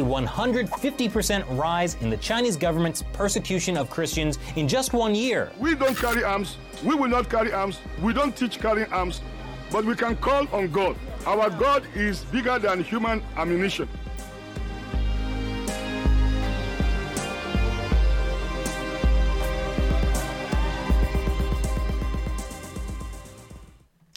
a 150% rise in the Chinese government's persecution of Christians in just one year. We don't carry arms. We will not carry arms. We don't teach carrying arms. But we can call on God. Our God is bigger than human ammunition.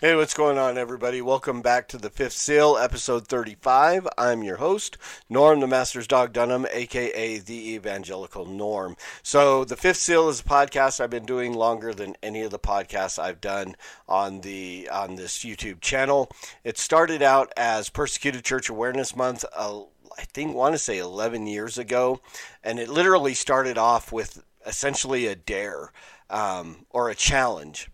Hey, what's going on, everybody? Welcome back to the Fifth Seal, episode 35. I'm your host, Norm, the Master's Dog Dunham, aka the Evangelical Norm. So, the Fifth Seal is a podcast I've been doing longer than any of the podcasts I've done on the on this YouTube channel. It started out as Persecuted Church Awareness Month. Uh, I think want to say 11 years ago, and it literally started off with essentially a dare um, or a challenge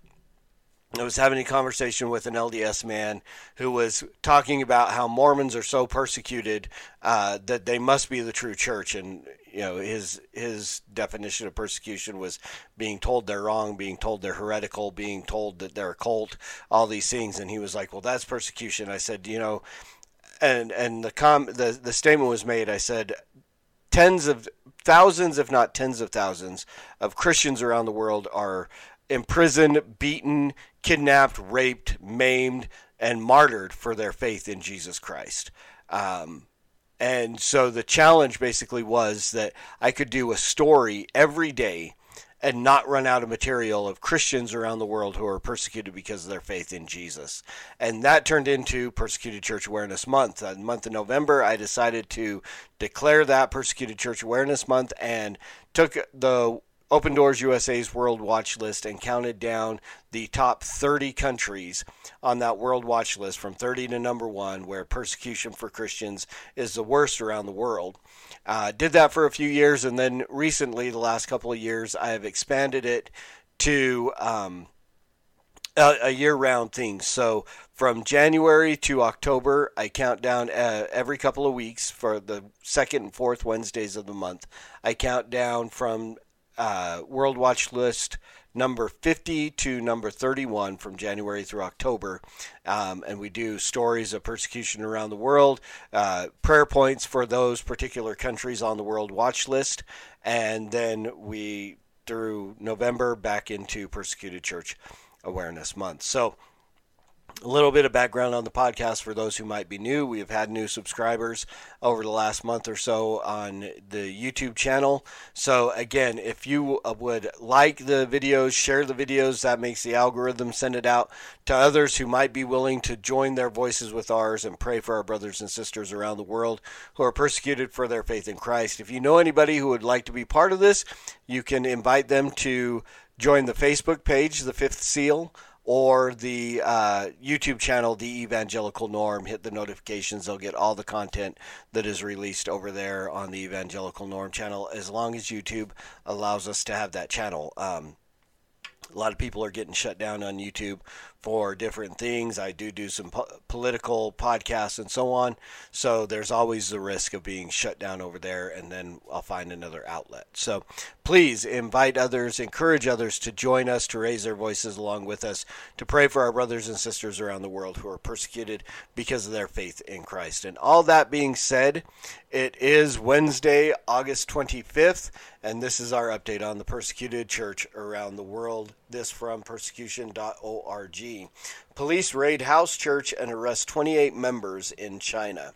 I was having a conversation with an LDS man who was talking about how Mormons are so persecuted uh, that they must be the true church, and you know his his definition of persecution was being told they're wrong, being told they're heretical, being told that they're a cult, all these things, and he was like, "Well, that's persecution." I said, "You know," and and the com the the statement was made. I said, tens of thousands, if not tens of thousands, of Christians around the world are imprisoned, beaten, kidnapped, raped, maimed, and martyred for their faith in Jesus Christ. Um, and so the challenge basically was that I could do a story every day and not run out of material of Christians around the world who are persecuted because of their faith in Jesus. And that turned into Persecuted Church Awareness Month. Uh, the month of November, I decided to declare that Persecuted Church Awareness Month and took the Open Doors USA's World Watch list and counted down the top 30 countries on that World Watch list from 30 to number one, where persecution for Christians is the worst around the world. Uh, did that for a few years, and then recently, the last couple of years, I have expanded it to um, a, a year round thing. So from January to October, I count down uh, every couple of weeks for the second and fourth Wednesdays of the month. I count down from uh, World Watch List number 50 to number 31 from January through October. Um, and we do stories of persecution around the world, uh, prayer points for those particular countries on the World Watch List. And then we, through November, back into Persecuted Church Awareness Month. So, a little bit of background on the podcast for those who might be new. We have had new subscribers over the last month or so on the YouTube channel. So, again, if you would like the videos, share the videos. That makes the algorithm send it out to others who might be willing to join their voices with ours and pray for our brothers and sisters around the world who are persecuted for their faith in Christ. If you know anybody who would like to be part of this, you can invite them to join the Facebook page, The Fifth Seal or the uh, YouTube channel, The Evangelical Norm. Hit the notifications; they'll get all the content that is released over there on the Evangelical Norm channel. As long as YouTube allows us to have that channel. Um, a lot of people are getting shut down on YouTube for different things. I do do some po- political podcasts and so on. So there's always the risk of being shut down over there, and then I'll find another outlet. So please invite others, encourage others to join us, to raise their voices along with us, to pray for our brothers and sisters around the world who are persecuted because of their faith in Christ. And all that being said, it is Wednesday, August 25th, and this is our update on the persecuted church around the world. This from persecution.org. Police raid house church and arrest 28 members in China.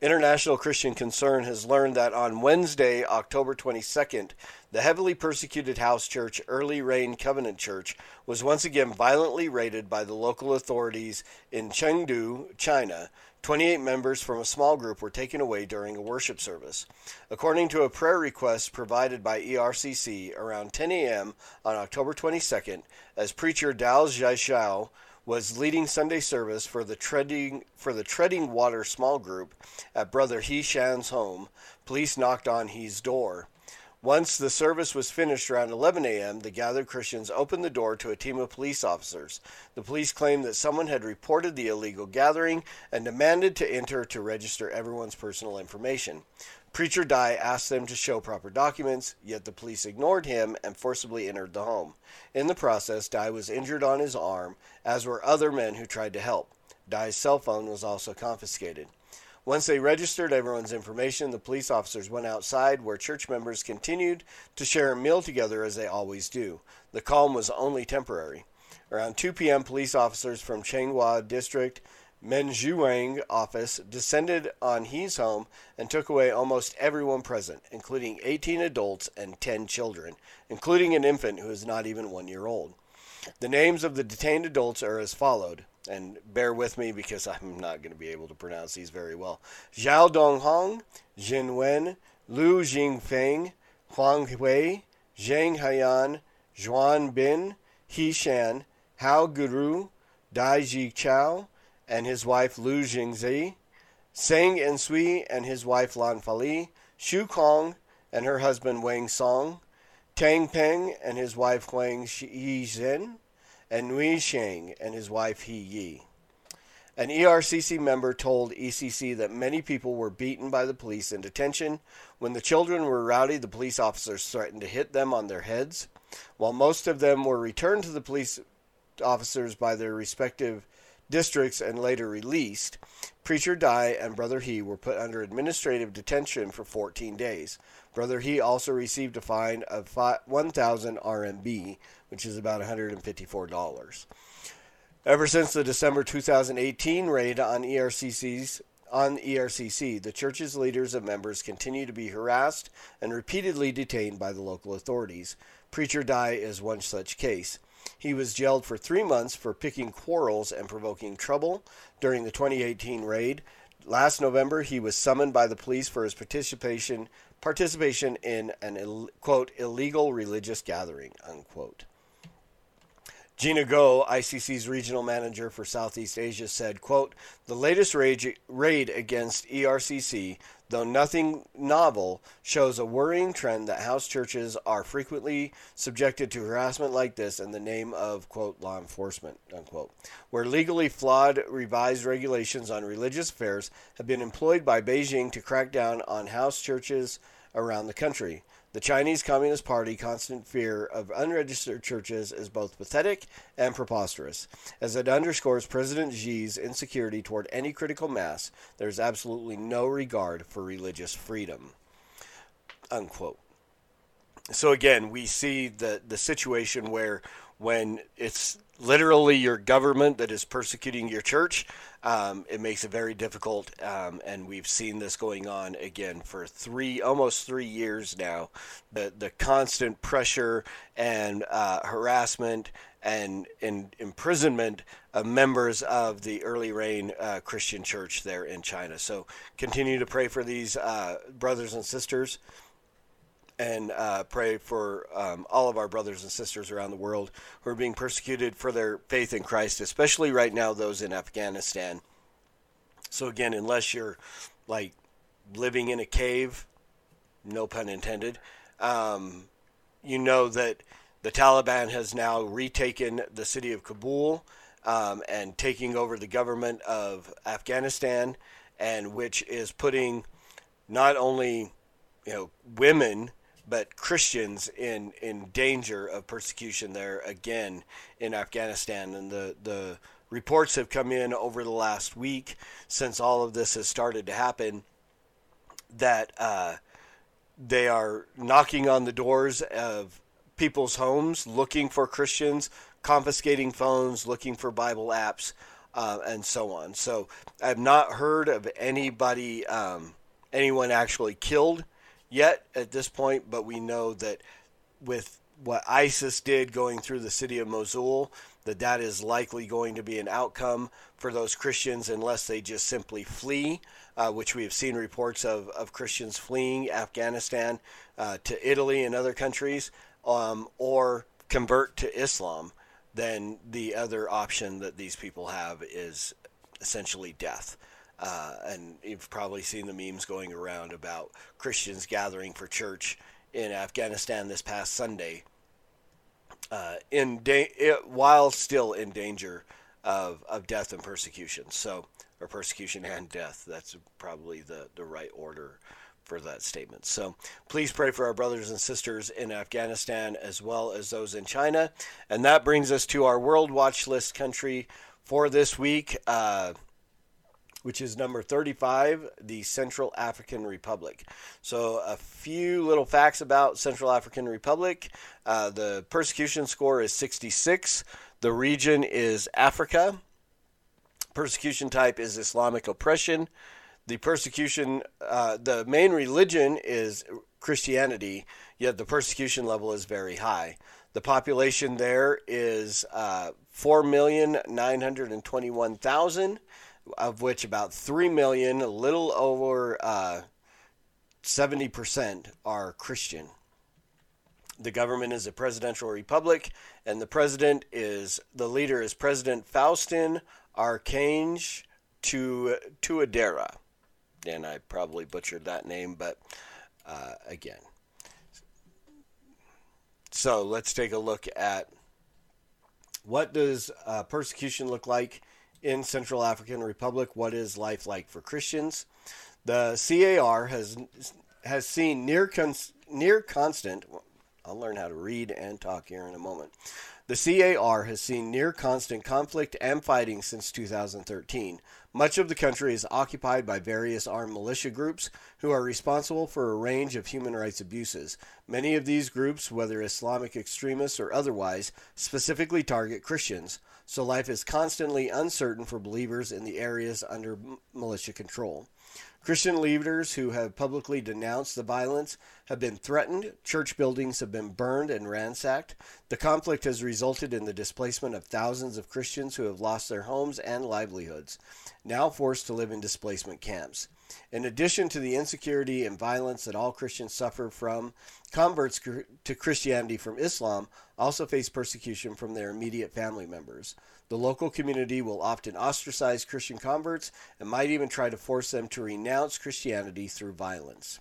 International Christian Concern has learned that on Wednesday, October 22nd, the heavily persecuted house church, Early Rain Covenant Church, was once again violently raided by the local authorities in Chengdu, China. 28 members from a small group were taken away during a worship service. According to a prayer request provided by ERCC around 10 a.m. on October 22nd, as preacher Dao Zhaishao was leading Sunday service for the treading for the treading water small group at brother He Shan's home, police knocked on He's door. Once the service was finished around 11 a.m., the gathered Christians opened the door to a team of police officers. The police claimed that someone had reported the illegal gathering and demanded to enter to register everyone's personal information. Preacher Dai asked them to show proper documents, yet the police ignored him and forcibly entered the home. In the process, Dai was injured on his arm, as were other men who tried to help. Dai's cell phone was also confiscated. Once they registered everyone's information, the police officers went outside where church members continued to share a meal together as they always do. The calm was only temporary. Around 2 p.m., police officers from Changhua District Menjuang office descended on He's home and took away almost everyone present, including 18 adults and 10 children, including an infant who is not even one year old. The names of the detained adults are as followed, and bear with me because I'm not going to be able to pronounce these very well. Zhao Donghong, Jin Wen, Lu Jingfeng, Huang Hui, Zhang Haiyan, Zhuan Bin, He Shan, Hao Guru, Dai Ji Chao, and his wife Lu Jingzi, Seng Ensui and his wife Lan Fali, Xu Kong and her husband Wang Song, Tang Peng and his wife Huang Yizhen, and Nui Sheng and his wife He Yi. An ERCC member told ICC that many people were beaten by the police in detention. When the children were rowdy, the police officers threatened to hit them on their heads. While most of them were returned to the police officers by their respective districts and later released, Preacher Dai and Brother He were put under administrative detention for 14 days. Brother He also received a fine of 1,000 RMB, which is about $154. Ever since the December 2018 raid on ERCC's on ERCC, the church's leaders and members continue to be harassed and repeatedly detained by the local authorities. Preacher Dai is one such case. He was jailed for three months for picking quarrels and provoking trouble during the 2018 raid. Last November, he was summoned by the police for his participation participation in an quote illegal religious gathering unquote. Gina Goh, ICC's regional manager for Southeast Asia, said, quote, The latest raid, raid against ERCC, though nothing novel, shows a worrying trend that house churches are frequently subjected to harassment like this in the name of, quote, law enforcement, unquote, where legally flawed revised regulations on religious affairs have been employed by Beijing to crack down on house churches around the country. The Chinese Communist Party constant fear of unregistered churches is both pathetic and preposterous, as it underscores President Xi's insecurity toward any critical mass. There is absolutely no regard for religious freedom. Unquote. So again, we see the the situation where when it's literally your government that is persecuting your church, um, it makes it very difficult. Um, and we've seen this going on again for three, almost three years now. The the constant pressure and uh, harassment and, and imprisonment of members of the Early Rain uh, Christian Church there in China. So continue to pray for these uh, brothers and sisters and uh, pray for um, all of our brothers and sisters around the world who are being persecuted for their faith in Christ, especially right now those in Afghanistan. So, again, unless you're like living in a cave, no pun intended, um, you know that the Taliban has now retaken the city of Kabul um, and taking over the government of Afghanistan, and which is putting not only you know women but Christians in in danger of persecution there again in Afghanistan, and the the reports have come in over the last week since all of this has started to happen that uh, they are knocking on the doors of people's homes looking for Christians, confiscating phones, looking for Bible apps, uh, and so on. So I've not heard of anybody, um, anyone actually killed yet at this point, but we know that with what ISIS did going through the city of Mosul, that that is likely going to be an outcome for those Christians unless they just simply flee, uh, which we have seen reports of, of Christians fleeing Afghanistan uh, to Italy and other countries, um, or convert to Islam. Then the other option that these people have is essentially death. Uh, and you've probably seen the memes going around about Christians gathering for church in Afghanistan this past Sunday, uh, in da- it, while still in danger of, of death and persecution. So, or persecution and death. That's probably the, the right order for that statement. So please pray for our brothers and sisters in Afghanistan as well as those in China. And that brings us to our World Watch List country for this week. Uh, which is number 35, the Central African Republic. So, a few little facts about Central African Republic. Uh, the persecution score is 66. The region is Africa. Persecution type is Islamic oppression. The persecution, uh, the main religion is Christianity, yet the persecution level is very high. The population there is uh, 4,921,000, of which about 3 million, a little over uh, 70%, are Christian. The government is a presidential republic, and the president is, the leader is President Faustin Archange Touadera. And I probably butchered that name, but uh, again. So let's take a look at what does uh, persecution look like in Central African Republic? What is life like for Christians? The CAR has has seen near cons- near constant. I'll learn how to read and talk here in a moment. The CAR has seen near constant conflict and fighting since 2013. Much of the country is occupied by various armed militia groups who are responsible for a range of human rights abuses. Many of these groups, whether Islamic extremists or otherwise, specifically target Christians, so life is constantly uncertain for believers in the areas under militia control. Christian leaders who have publicly denounced the violence have been threatened, church buildings have been burned and ransacked. The conflict has resulted in the displacement of thousands of Christians who have lost their homes and livelihoods, now forced to live in displacement camps. In addition to the insecurity and violence that all Christians suffer from, converts to Christianity from Islam also face persecution from their immediate family members. The local community will often ostracize Christian converts and might even try to force them to renounce Christianity through violence.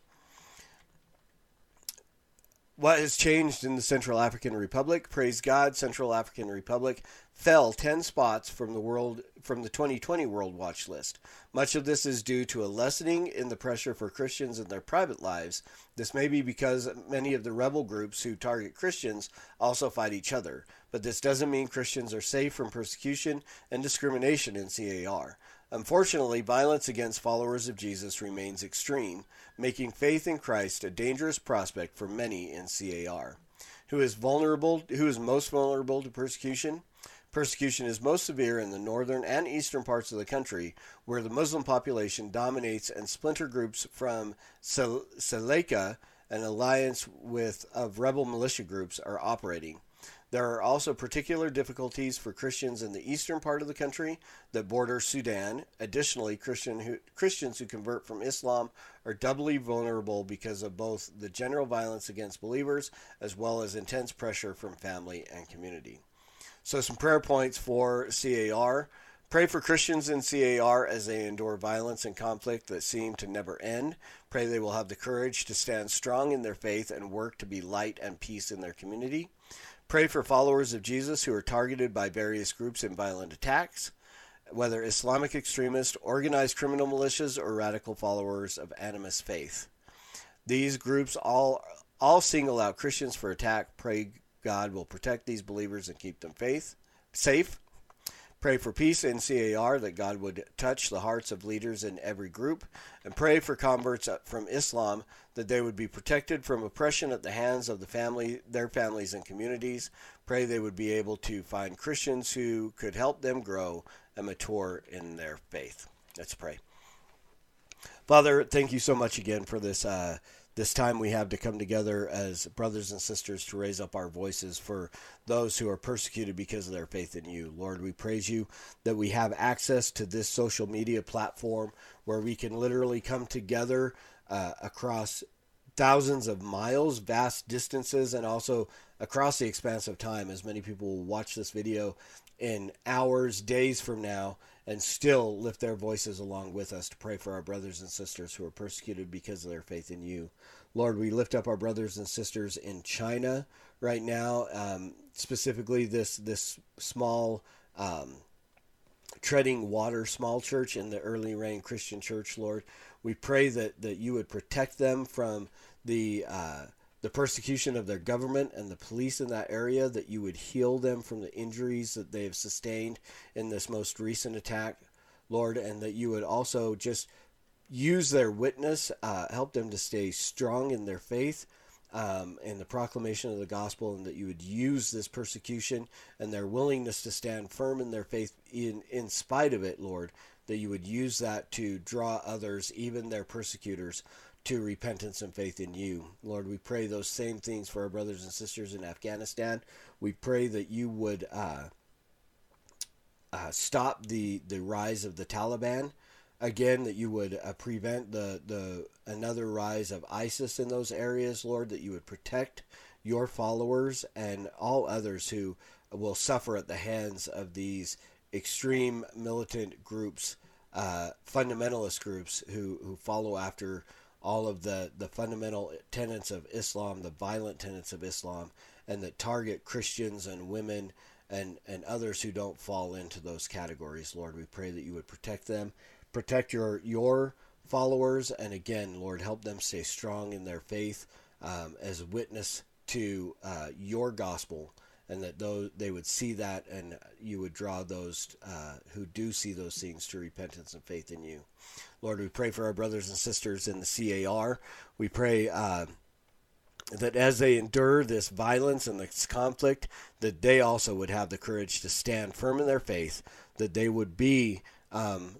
What has changed in the Central African Republic? Praise God, Central African Republic fell 10 spots from the world from the 2020 World Watch list. Much of this is due to a lessening in the pressure for Christians in their private lives. This may be because many of the rebel groups who target Christians also fight each other, but this doesn't mean Christians are safe from persecution and discrimination in CAR. Unfortunately, violence against followers of Jesus remains extreme, making faith in Christ a dangerous prospect for many in CAR. Who is vulnerable who is most vulnerable to persecution? Persecution is most severe in the northern and eastern parts of the country, where the Muslim population dominates and splinter groups from Seleka, an alliance with of rebel militia groups, are operating. There are also particular difficulties for Christians in the eastern part of the country that border Sudan. Additionally, Christian who, Christians who convert from Islam are doubly vulnerable because of both the general violence against believers as well as intense pressure from family and community. So, some prayer points for CAR. Pray for Christians in CAR as they endure violence and conflict that seem to never end. Pray they will have the courage to stand strong in their faith and work to be light and peace in their community. Pray for followers of Jesus who are targeted by various groups in violent attacks, whether Islamic extremists, organized criminal militias, or radical followers of animist faith. These groups all all single out Christians for attack. Pray God will protect these believers and keep them faith safe. Pray for peace in CAR that God would touch the hearts of leaders in every group, and pray for converts from Islam that they would be protected from oppression at the hands of the family, their families and communities. Pray they would be able to find Christians who could help them grow and mature in their faith. Let's pray. Father, thank you so much again for this. Uh, this time we have to come together as brothers and sisters to raise up our voices for those who are persecuted because of their faith in you. Lord, we praise you that we have access to this social media platform where we can literally come together uh, across thousands of miles, vast distances, and also across the expanse of time, as many people will watch this video in hours, days from now, and still lift their voices along with us to pray for our brothers and sisters who are persecuted because of their faith in you. Lord, we lift up our brothers and sisters in China right now, um, specifically this this small. Um, treading water small church in the early rain christian church lord we pray that that you would protect them from the uh, the persecution of their government and the police in that area, that you would heal them from the injuries that they have sustained in this most recent attack. Lord, and that you would also just use their witness, uh, help them to stay strong in their faith. Um, the proclamation of the gospel, and that you would use this persecution and their willingness to stand firm in their faith in, in spite of it, Lord, that you would use that to draw others, even their persecutors, to repentance and faith in you. Lord, we pray those same things for our brothers and sisters in Afghanistan. We pray that you would uh, uh, stop the, the rise of the Taliban. Again, that you would uh, prevent the, the another rise of ISIS in those areas, Lord, that you would protect your followers and all others who will suffer at the hands of these extreme militant groups, uh, fundamentalist groups who, who follow after all of the, the fundamental tenets of Islam, the violent tenets of Islam, and that target Christians and women and, and others who don't fall into those categories. Lord, we pray that you would protect them, protect your your followers, and again, Lord, help them stay strong in their faith um, as witness to uh, your gospel, and that those they would see that, and you would draw those uh, who do see those things to repentance and faith in you. Lord, we pray for our brothers and sisters in the CAR. We pray. Uh, that as they endure this violence and this conflict, that they also would have the courage to stand firm in their faith, that they would be um,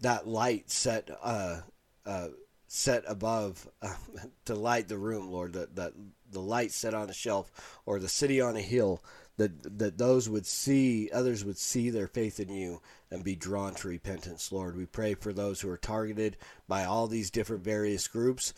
that light set uh, uh, set above uh, to light the room, Lord. That that the light set on a shelf or the city on a hill. That that those would see, others would see their faith in you and be drawn to repentance, Lord. We pray for those who are targeted by all these different various groups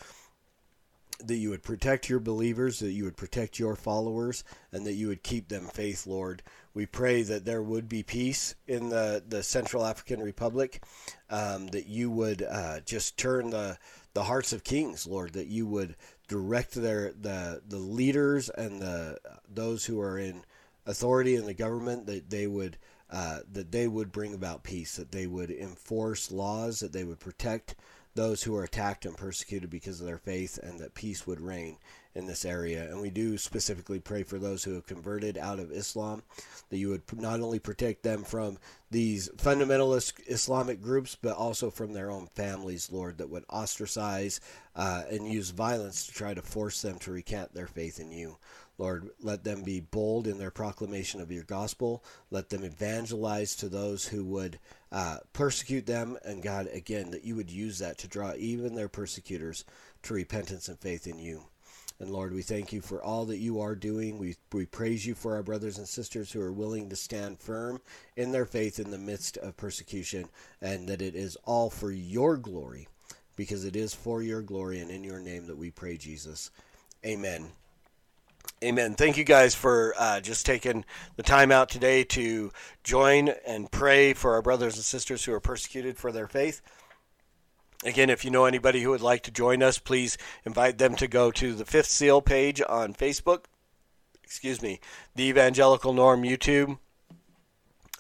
that you would protect your believers, that you would protect your followers, and that you would keep them faith, Lord. We pray that there would be peace in the, the Central African Republic, um, that you would uh, just turn the, the hearts of kings, Lord, that you would direct their the the leaders and the those who are in authority in the government that they would uh, that they would bring about peace, that they would enforce laws, that they would protect those who are attacked and persecuted because of their faith, and that peace would reign in this area. And we do specifically pray for those who have converted out of Islam, that you would not only protect them from these fundamentalist Islamic groups, but also from their own families, Lord, that would ostracize uh, and use violence to try to force them to recant their faith in you. Lord, let them be bold in their proclamation of your gospel. Let them evangelize to those who would uh, persecute them. And God, again, that you would use that to draw even their persecutors to repentance and faith in you. And Lord, we thank you for all that you are doing. We, we praise you for our brothers and sisters who are willing to stand firm in their faith in the midst of persecution, and that it is all for your glory, because it is for your glory and in your name that we pray, Jesus. Amen. Amen. Thank you guys for uh, just taking the time out today to join and pray for our brothers and sisters who are persecuted for their faith. Again, if you know anybody who would like to join us, please invite them to go to the Fifth Seal page on Facebook. Excuse me, the Evangelical Norm YouTube.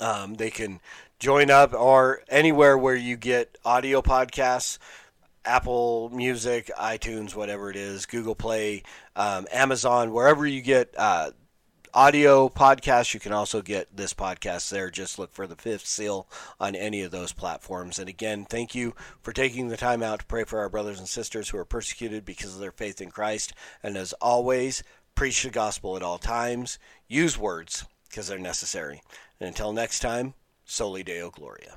Um, they can join up or anywhere where you get audio podcasts. Apple Music, iTunes, whatever it is, Google Play, um, Amazon, wherever you get uh, audio podcasts, you can also get this podcast there. Just look for the fifth seal on any of those platforms. And again, thank you for taking the time out to pray for our brothers and sisters who are persecuted because of their faith in Christ. And as always, preach the gospel at all times. Use words because they're necessary. And until next time, Soli Deo Gloria.